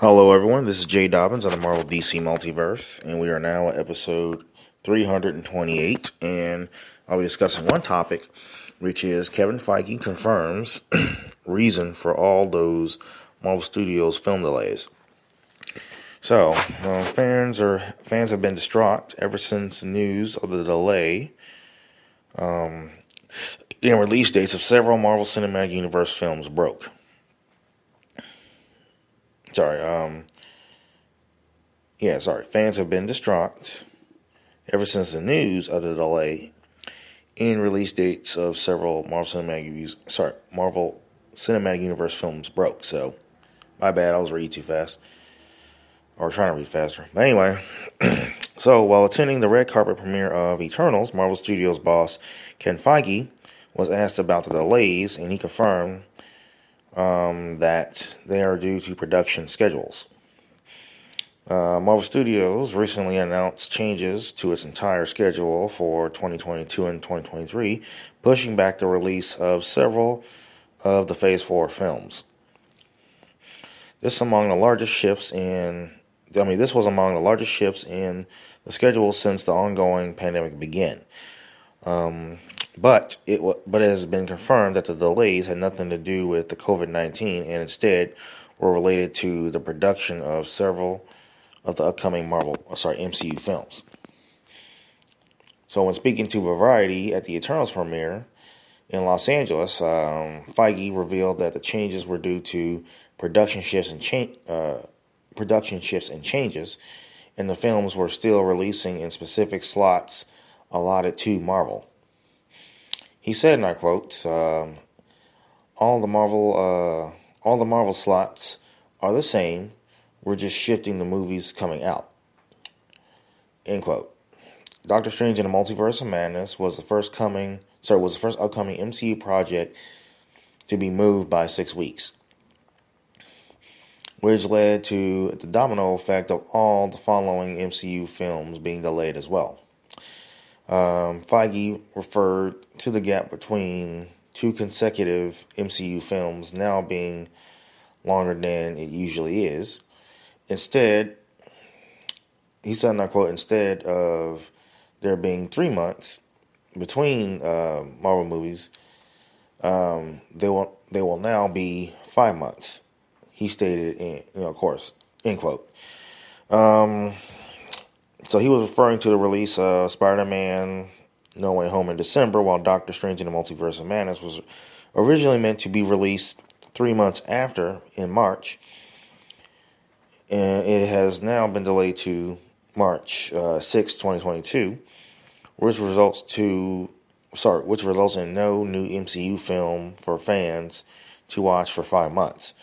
Hello, everyone. This is Jay Dobbins on the Marvel DC Multiverse, and we are now at episode 328. And I'll be discussing one topic, which is Kevin Feige confirms reason for all those Marvel Studios film delays. So, fans are fans have been distraught ever since news of the delay um, in release dates of several Marvel Cinematic Universe films broke. Sorry, um, yeah, sorry. Fans have been distraught ever since the news of the delay in release dates of several Marvel Cinematic sorry Marvel Cinematic Universe films broke. So, my bad. I was reading too fast, or trying to read faster. But anyway, so while attending the red carpet premiere of Eternals, Marvel Studios boss Ken Feige was asked about the delays, and he confirmed um, that they are due to production schedules. Uh, Marvel Studios recently announced changes to its entire schedule for 2022 and 2023, pushing back the release of several of the Phase 4 films. This among the largest shifts in I mean this was among the largest shifts in the schedule since the ongoing pandemic began. Um, but it but it has been confirmed that the delays had nothing to do with the COVID nineteen and instead were related to the production of several of the upcoming Marvel uh, sorry MCU films. So when speaking to Variety at the Eternals premiere in Los Angeles, um, Feige revealed that the changes were due to production shifts and uh, production shifts and changes, and the films were still releasing in specific slots allotted to Marvel. He said, and I quote, um, "All the Marvel, uh, all the Marvel slots are the same. We're just shifting the movies coming out." End quote. Doctor Strange in the Multiverse of Madness was the first coming, sorry, was the first upcoming MCU project to be moved by six weeks, which led to the domino effect of all the following MCU films being delayed as well. Um, Feige referred to the gap between two consecutive MCU films now being longer than it usually is. Instead, he said, and I quote, instead of there being three months between uh, Marvel movies, um, they will they will now be five months. He stated, in, you know, of course, end quote. Um, so he was referring to the release of Spider-Man No Way Home in December, while Doctor Strange in the Multiverse of Madness was originally meant to be released three months after in March, and it has now been delayed to March uh, 6, 2022, which results to sorry, which results in no new MCU film for fans to watch for five months.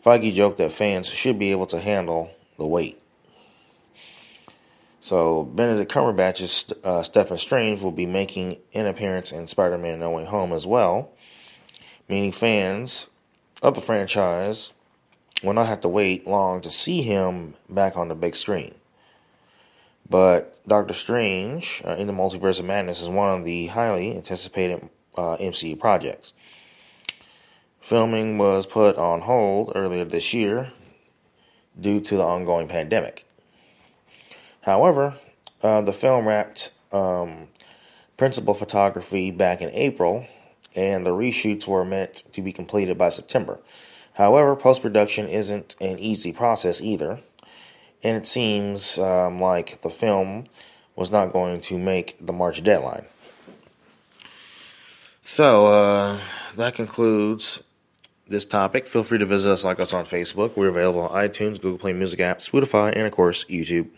Feige joked that fans should be able to handle the wait. So Benedict Cumberbatch's uh, Stephen Strange will be making an appearance in Spider-Man: No Way Home as well, meaning fans of the franchise will not have to wait long to see him back on the big screen. But Doctor Strange uh, in the Multiverse of Madness is one of the highly anticipated uh, MCU projects. Filming was put on hold earlier this year due to the ongoing pandemic. However, uh, the film wrapped um, principal photography back in April, and the reshoots were meant to be completed by September. However, post production isn't an easy process either, and it seems um, like the film was not going to make the March deadline. So, uh, that concludes this topic. Feel free to visit us, like us on Facebook. We're available on iTunes, Google Play Music app, Spotify, and of course, YouTube.